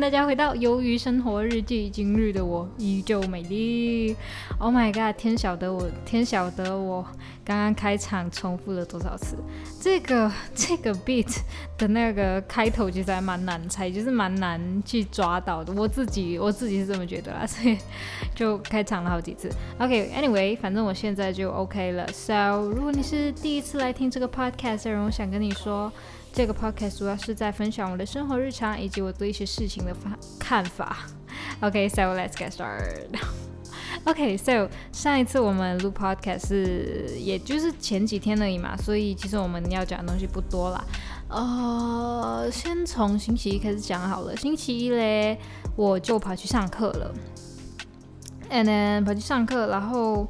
大家回到《鱿鱼生活日记》。今日的我依旧美丽。Oh my god！天晓得我，天晓得我刚刚开场重复了多少次。这个 这个 beat 的那个开头其实还蛮难猜，就是蛮难去抓到的。我自己我自己是这么觉得啦，所以就开场了好几次。OK，Anyway，反正我现在就 OK 了。So，如果你是第一次来听这个 podcast 的人，我想跟你说。这个 podcast 主要是在分享我的生活日常以及我对一些事情的发看法。OK，so let's get started。OK，so 上一次我们录 podcast 是也就是前几天而已嘛，所以其实我们要讲的东西不多啦。呃，先从星期一开始讲好了。星期一嘞，我就跑去上课了，and then 跑去上课，然后。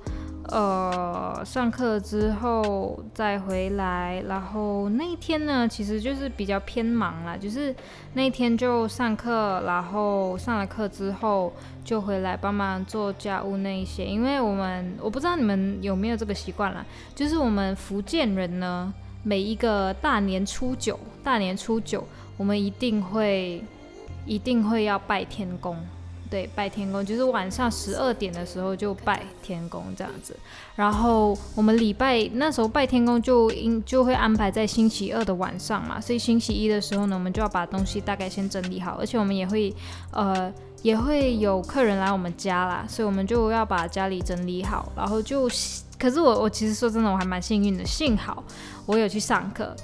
呃，上课之后再回来，然后那一天呢，其实就是比较偏忙啦，就是那一天就上课，然后上了课之后就回来帮忙做家务那一些。因为我们我不知道你们有没有这个习惯啦，就是我们福建人呢，每一个大年初九，大年初九，我们一定会一定会要拜天公。对，拜天公就是晚上十二点的时候就拜天公这样子，然后我们礼拜那时候拜天公就应就会安排在星期二的晚上嘛，所以星期一的时候呢，我们就要把东西大概先整理好，而且我们也会呃也会有客人来我们家啦，所以我们就要把家里整理好，然后就可是我我其实说真的我还蛮幸运的，幸好我有去上课。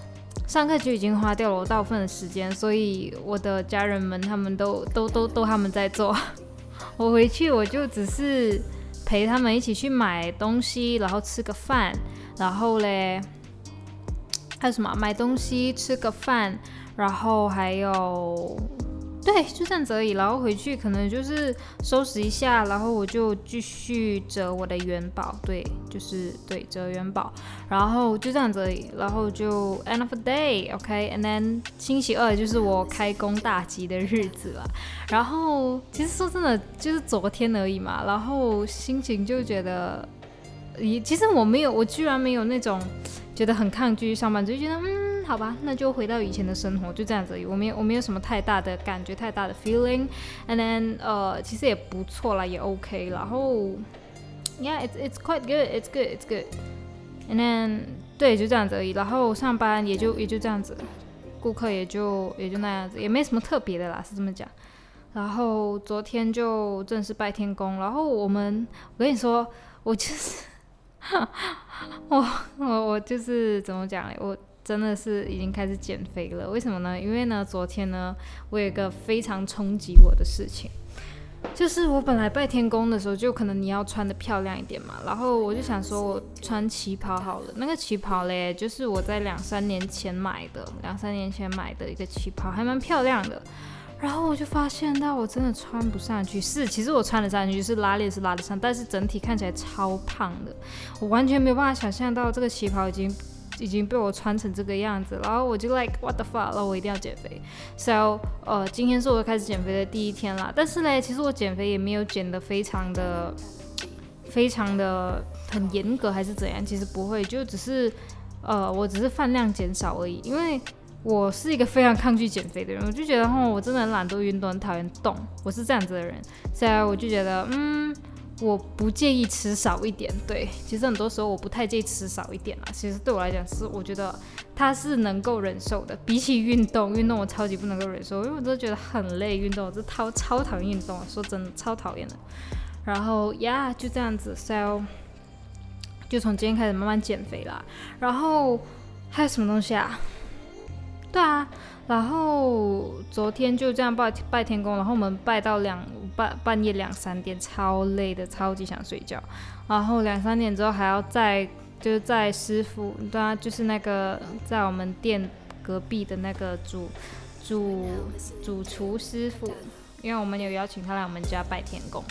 上课就已经花掉了我大部分的时间，所以我的家人们他们都都都都他们在做，我回去我就只是陪他们一起去买东西，然后吃个饭，然后嘞还有什么买东西吃个饭，然后还有。对，就这样子而已。然后回去可能就是收拾一下，然后我就继续折我的元宝。对，就是对折元宝。然后就这样子而已。然后就 end of the day，OK。And then 星期二就是我开工大吉的日子了。然后其实说真的，就是昨天而已嘛。然后心情就觉得，咦，其实我没有，我居然没有那种觉得很抗拒上班，就觉得嗯。好吧，那就回到以前的生活，就这样子而已。我没有，我没有什么太大的感觉，太大的 feeling。And then，呃，其实也不错啦，也 OK。然后，Yeah，it's it's quite good. It's good. It's good. And then，对，就这样子而已。然后上班也就也就这样子，顾客也就也就那样子，也没什么特别的啦，是这么讲。然后昨天就正式拜天公。然后我们，我跟你说，我就是，我我我就是怎么讲嘞，我。真的是已经开始减肥了，为什么呢？因为呢，昨天呢，我有一个非常冲击我的事情，就是我本来拜天公的时候，就可能你要穿的漂亮一点嘛，然后我就想说我穿旗袍好了，那个旗袍嘞，就是我在两三年前买的，两三年前买的一个旗袍，还蛮漂亮的，然后我就发现到我真的穿不上去，是，其实我穿得上去，是拉链是拉得上，但是整体看起来超胖的，我完全没有办法想象到这个旗袍已经。已经被我穿成这个样子，然后我就 like what the fuck，然后我一定要减肥。So，呃，今天是我开始减肥的第一天啦。但是呢，其实我减肥也没有减得非常的、非常的很严格，还是怎样？其实不会，就只是，呃，我只是饭量减少而已。因为我是一个非常抗拒减肥的人，我就觉得，哦，我真的很懒惰运动，很讨厌动，我是这样子的人。所以我就觉得，嗯。我不介意吃少一点，对，其实很多时候我不太介意吃少一点啦。其实对我来讲是，我觉得它是能够忍受的。比起运动，运动我超级不能够忍受，因为我都觉得很累。运动我是超超讨厌运动，说真的超讨厌的。然后呀，就这样子，so 就从今天开始慢慢减肥啦。然后还有什么东西啊？对啊。然后昨天就这样拜拜天公，然后我们拜到两半半夜两三点，超累的，超级想睡觉。然后两三点之后还要再就是在师傅，对啊，就是那个在我们店隔壁的那个主主主厨师傅，因为我们有邀请他来我们家拜天公，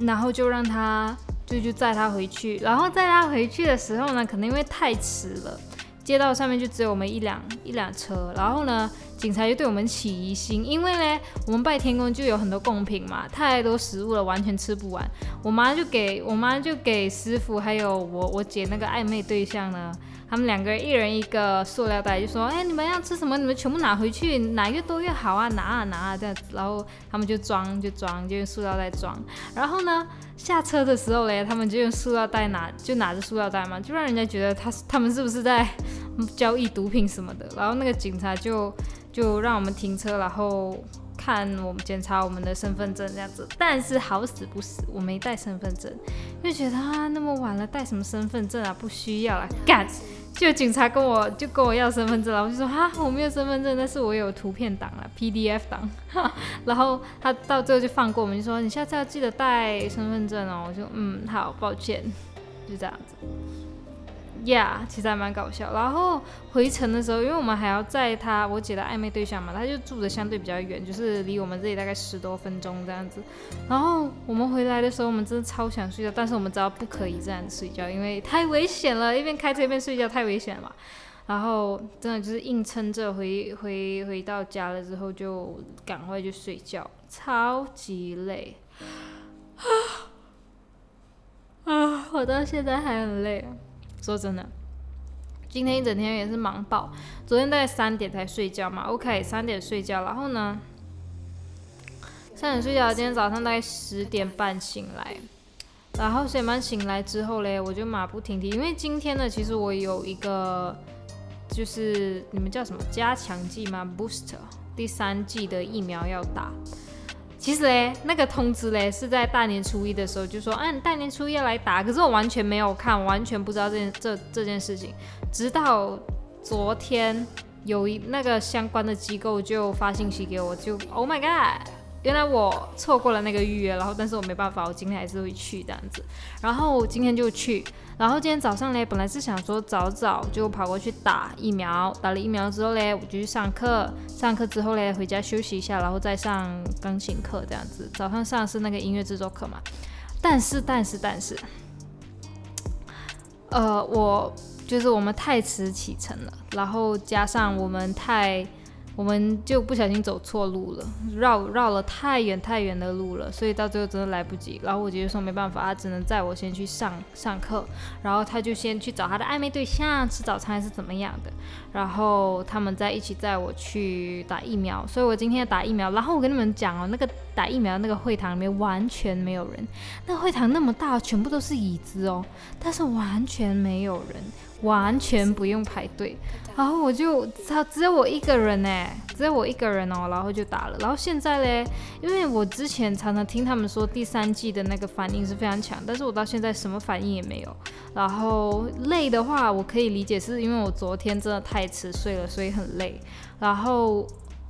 然后就让他就就载他回去。然后载他回去的时候呢，可能因为太迟了。街道上面就只有我们一辆一辆车，然后呢，警察就对我们起疑心，因为呢，我们拜天公就有很多贡品嘛，太多食物了，完全吃不完。我妈就给我妈就给师傅还有我我姐那个暧昧对象呢。他们两个人一人一个塑料袋，就说：“哎，你们要吃什么？你们全部拿回去，拿越多越好啊！拿啊拿啊这样。”然后他们就装就装，就用塑料袋装。然后呢，下车的时候嘞，他们就用塑料袋拿，就拿着塑料袋嘛，就让人家觉得他他们是不是在交易毒品什么的。然后那个警察就就让我们停车，然后看我们检查我们的身份证这样子。但是好死不死，我没带身份证，就觉得啊，那么晚了带什么身份证啊？不需要了，干。就警察跟我就跟我要身份证了，我就说哈我没有身份证，但是我有图片档了 PDF 档，然后他到最后就放过我们，就说你下次要记得带身份证哦。我就嗯好抱歉，就这样子。Yeah，其实还蛮搞笑。然后回程的时候，因为我们还要载他我姐的暧昧对象嘛，他就住的相对比较远，就是离我们这里大概十多分钟这样子。然后我们回来的时候，我们真的超想睡觉，但是我们知道不可以这样子睡觉，因为太危险了，一边开车一边睡觉太危险了。然后真的就是硬撑着回回回到家了之后，就赶快去睡觉，超级累！啊，我到现在还很累。说真的，今天一整天也是忙爆。昨天大概三点才睡觉嘛，OK，三点睡觉，然后呢，三点睡觉，今天早上大概十点半醒来，然后十点半醒来之后嘞，我就马不停蹄，因为今天呢，其实我有一个，就是你们叫什么加强剂吗？Booster 第三剂的疫苗要打。其实嘞，那个通知嘞是在大年初一的时候就说，嗯，大年初一要来打，可是我完全没有看，完全不知道这件这这件事情，直到昨天有一那个相关的机构就发信息给我，就 Oh my God。原来我错过了那个预约，然后但是我没办法，我今天还是会去这样子。然后今天就去，然后今天早上嘞，本来是想说早早就跑过去打疫苗，打了疫苗之后嘞，我就去上课，上课之后嘞，回家休息一下，然后再上钢琴课这样子。早上上是那个音乐制作课嘛，但是但是但是，呃，我就是我们太迟启程了，然后加上我们太。我们就不小心走错路了，绕绕了太远太远的路了，所以到最后真的来不及。然后我姐姐说没办法，她只能载我先去上上课，然后她就先去找她的暧昧对象吃早餐还是怎么样的，然后他们再一起载我去打疫苗。所以我今天要打疫苗，然后我跟你们讲哦，那个打疫苗那个会堂里面完全没有人，那个会堂那么大，全部都是椅子哦，但是完全没有人。完全不用排队，然后我就他只有我一个人呢，只有我一个人哦，然后就打了。然后现在嘞，因为我之前常常听他们说第三季的那个反应是非常强，但是我到现在什么反应也没有。然后累的话，我可以理解是因为我昨天真的太迟睡了，所以很累。然后。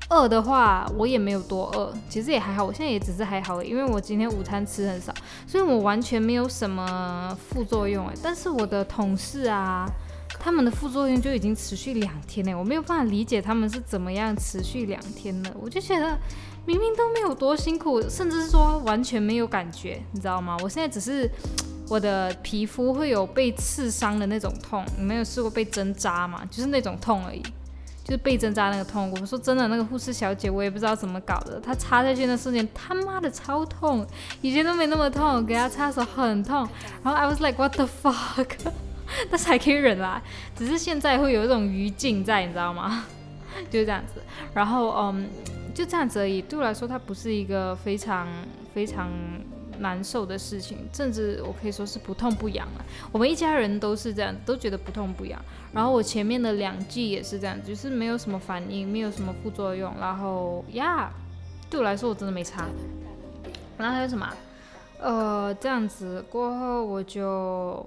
饿的话，我也没有多饿，其实也还好。我现在也只是还好，因为我今天午餐吃很少，所以我完全没有什么副作用诶。但是我的同事啊，他们的副作用就已经持续两天了，我没有办法理解他们是怎么样持续两天的。我就觉得明明都没有多辛苦，甚至是说完全没有感觉，你知道吗？我现在只是我的皮肤会有被刺伤的那种痛，你没有试过被针扎吗？就是那种痛而已。就是被针扎那个痛，我说真的，那个护士小姐我也不知道怎么搞的，她插下去那瞬间他妈的超痛，以前都没那么痛，给她插手很痛，然后 I was like what the fuck，但是还可以忍啦，只是现在会有一种余烬在，你知道吗？就是这样子，然后嗯，就这样子而已，对我来说它不是一个非常非常。难受的事情，甚至我可以说是不痛不痒了。我们一家人都是这样，都觉得不痛不痒。然后我前面的两剂也是这样，就是没有什么反应，没有什么副作用。然后呀，对我来说我真的没差。然后还有什么？呃，这样子过后我就。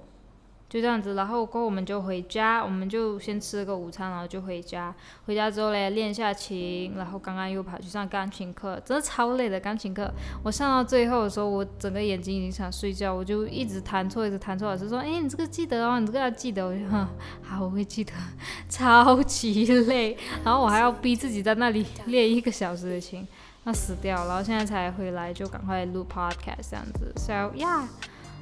就这样子，然后过我们就回家，我们就先吃了个午餐，然后就回家。回家之后嘞，练一下琴，然后刚刚又跑去上钢琴课，真的超累的钢琴课。我上到最后的时候，我整个眼睛已经想睡觉，我就一直弹错，一直弹错。老师说：“哎，你这个记得哦，你这个要记得。”我就哼，好，我会记得。超级累，然后我还要逼自己在那里练一个小时的琴，要死掉。然后现在才回来，就赶快录 podcast 这样子。So yeah。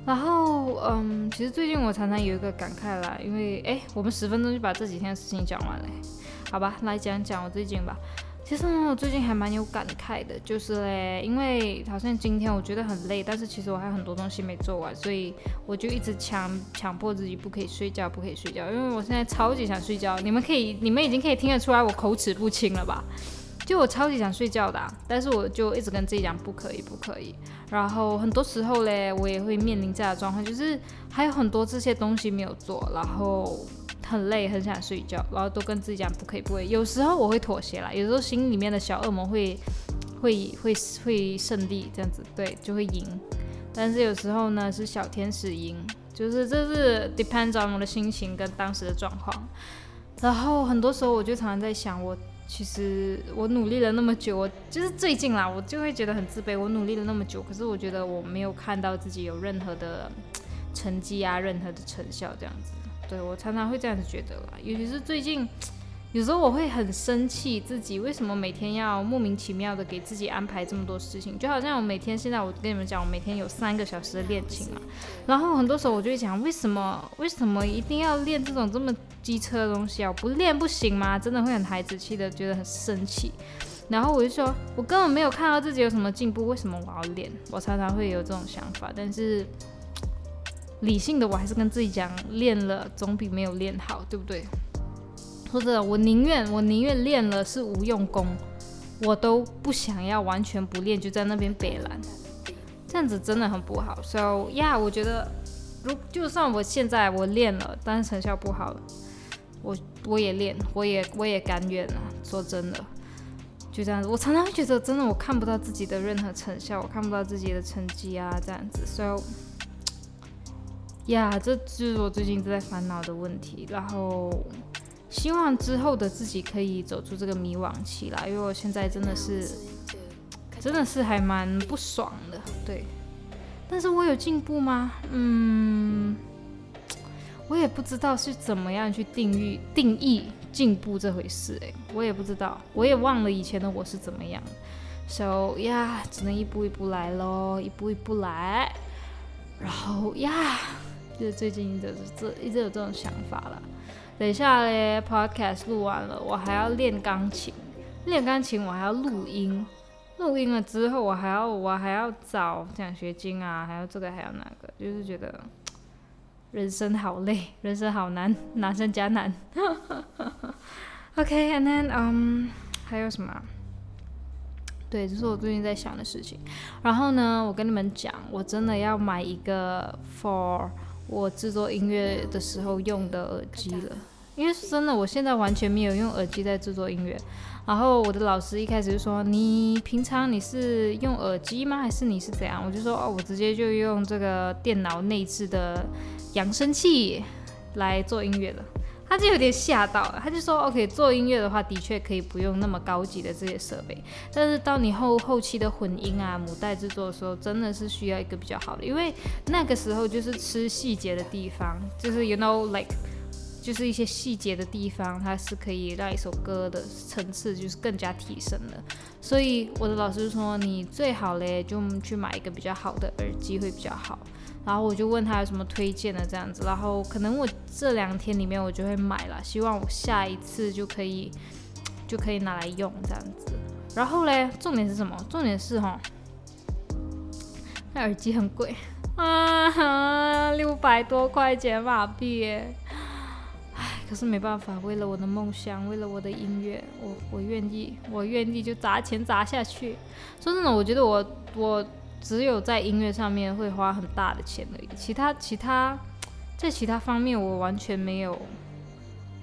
然后，嗯，其实最近我常常有一个感慨啦，因为，哎，我们十分钟就把这几天的事情讲完了，好吧，来讲讲我最近吧。其实呢，我最近还蛮有感慨的，就是嘞，因为好像今天我觉得很累，但是其实我还有很多东西没做完，所以我就一直强强迫自己不可以睡觉，不可以睡觉，因为我现在超级想睡觉。你们可以，你们已经可以听得出来我口齿不清了吧？就我超级想睡觉的，但是我就一直跟自己讲不可以，不可以。然后很多时候嘞，我也会面临这样的状况，就是还有很多这些东西没有做，然后。很累，很想睡觉，然后都跟自己讲不可以，不可以。有时候我会妥协啦，有时候心里面的小恶魔会会会会胜利，这样子对，就会赢。但是有时候呢，是小天使赢，就是这是 depends on 我的心情跟当时的状况。然后很多时候我就常常在想，我其实我努力了那么久，我就是最近啦，我就会觉得很自卑。我努力了那么久，可是我觉得我没有看到自己有任何的成绩啊，任何的成效，这样子。对我常常会这样子觉得啦，尤其是最近，有时候我会很生气自己为什么每天要莫名其妙的给自己安排这么多事情，就好像我每天现在我跟你们讲，我每天有三个小时的练琴嘛，然后很多时候我就会讲，为什么为什么一定要练这种这么机车的东西啊？不练不行吗？真的会很孩子气的，觉得很生气。然后我就说，我根本没有看到自己有什么进步，为什么我要练？我常常会有这种想法，但是。理性的我还是跟自己讲，练了总比没有练好，对不对？或者我宁愿我宁愿练了是无用功，我都不想要完全不练就在那边北蓝，这样子真的很不好。So 呀我觉得如就算我现在我练了，但是成效不好，我我也练，我也我也甘愿啊。说真的，就这样子。我常常会觉得真的我看不到自己的任何成效，我看不到自己的成绩啊，这样子。So 呀，这就是我最近在烦恼的问题。然后希望之后的自己可以走出这个迷惘期啦，因为我现在真的是，真的是还蛮不爽的。对，但是我有进步吗？嗯，我也不知道是怎么样去定义定义进步这回事。诶，我也不知道，我也忘了以前的我是怎么样。So 呀，只能一步一步来喽，一步一步来。然后呀。就最近就是这一直有这种想法了。等一下嘞，podcast 录完了，我还要练钢琴，练钢琴我还要录音，录音了之后我还要我还要找奖学金啊，还要这个还要那个，就是觉得人生好累，人生好难，难上加难。OK，and then 嗯，还有什么？对，这是我最近在想的事情。然后呢，我跟你们讲，我真的要买一个 for。我制作音乐的时候用的耳机了，因为是真的，我现在完全没有用耳机在制作音乐。然后我的老师一开始就说：“你平常你是用耳机吗？还是你是怎样？”我就说：“哦，我直接就用这个电脑内置的扬声器来做音乐了。”他就有点吓到了，他就说：“OK，做音乐的话，的确可以不用那么高级的这些设备，但是到你后后期的混音啊、母带制作的时候，真的是需要一个比较好的，因为那个时候就是吃细节的地方，就是 you know like，就是一些细节的地方，它是可以让一首歌的层次就是更加提升的。所以我的老师说，你最好嘞就去买一个比较好的耳机会比较好。”然后我就问他有什么推荐的这样子，然后可能我这两天里面我就会买了，希望我下一次就可以就可以拿来用这样子。然后嘞，重点是什么？重点是哈，那耳机很贵 啊，六百多块钱马币，可是没办法，为了我的梦想，为了我的音乐，我我愿意，我愿意就砸钱砸下去。说真的，我觉得我我。只有在音乐上面会花很大的钱而已，其他其他在其他方面我完全没有，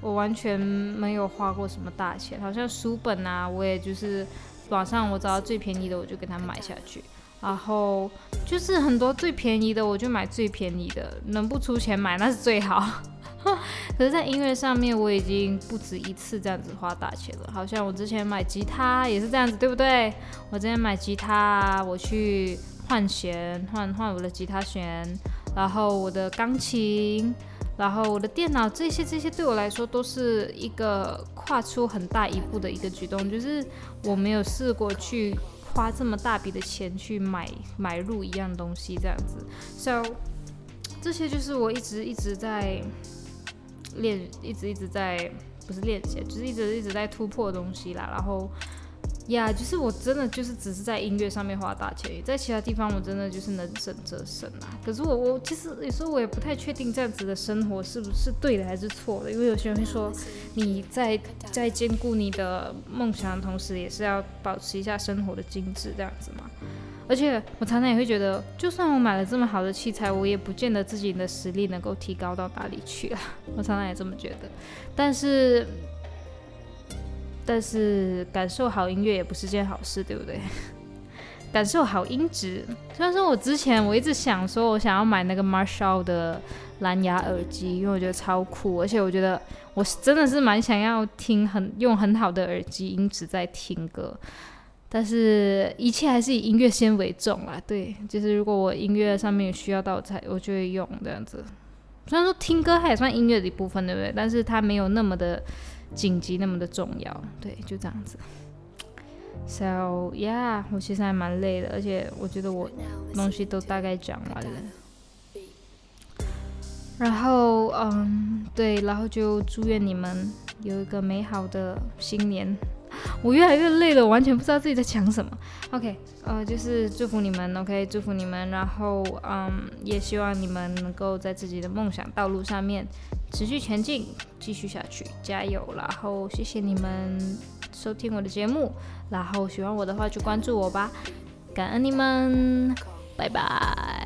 我完全没有花过什么大钱。好像书本啊，我也就是网上我找到最便宜的我就给他买下去，然后就是很多最便宜的我就买最便宜的，能不出钱买那是最好。可是，在音乐上面我已经不止一次这样子花大钱了。好像我之前买吉他也是这样子，对不对？我之前买吉他，我去。换弦，换换我的吉他弦，然后我的钢琴，然后我的电脑，这些这些对我来说都是一个跨出很大一步的一个举动，就是我没有试过去花这么大笔的钱去买买入一样东西这样子。So 这些就是我一直一直在练，一直一直在不是练习，就是一直一直在突破东西啦。然后呀，就是我真的就是只是在音乐上面花大钱，在其他地方我真的就是能省则省啊。可是我我其实有时候我也不太确定这样子的生活是不是对的还是错的，因为有些人会说你在在兼顾你的梦想的同时，也是要保持一下生活的精致这样子嘛。而且我常常也会觉得，就算我买了这么好的器材，我也不见得自己的实力能够提高到哪里去啊。我常常也这么觉得，但是。但是感受好音乐也不是件好事，对不对？感受好音质。虽然说我之前我一直想说，我想要买那个 Marshall 的蓝牙耳机，因为我觉得超酷，而且我觉得我真的是蛮想要听很用很好的耳机音质在听歌。但是一切还是以音乐先为重啦。对，就是如果我音乐上面需要到才，我就会用这样子。虽然说听歌它也算音乐的一部分，对不对？但是它没有那么的。紧急那么的重要，对，就这样子。So yeah，我其实还蛮累的，而且我觉得我东西都大概讲完了。然后，嗯，对，然后就祝愿你们有一个美好的新年。我越来越累了，完全不知道自己在讲什么。OK，呃，就是祝福你们，OK，祝福你们。然后，嗯，也希望你们能够在自己的梦想道路上面持续前进，继续下去，加油。然后，谢谢你们收听我的节目。然后，喜欢我的话就关注我吧，感恩你们，拜拜。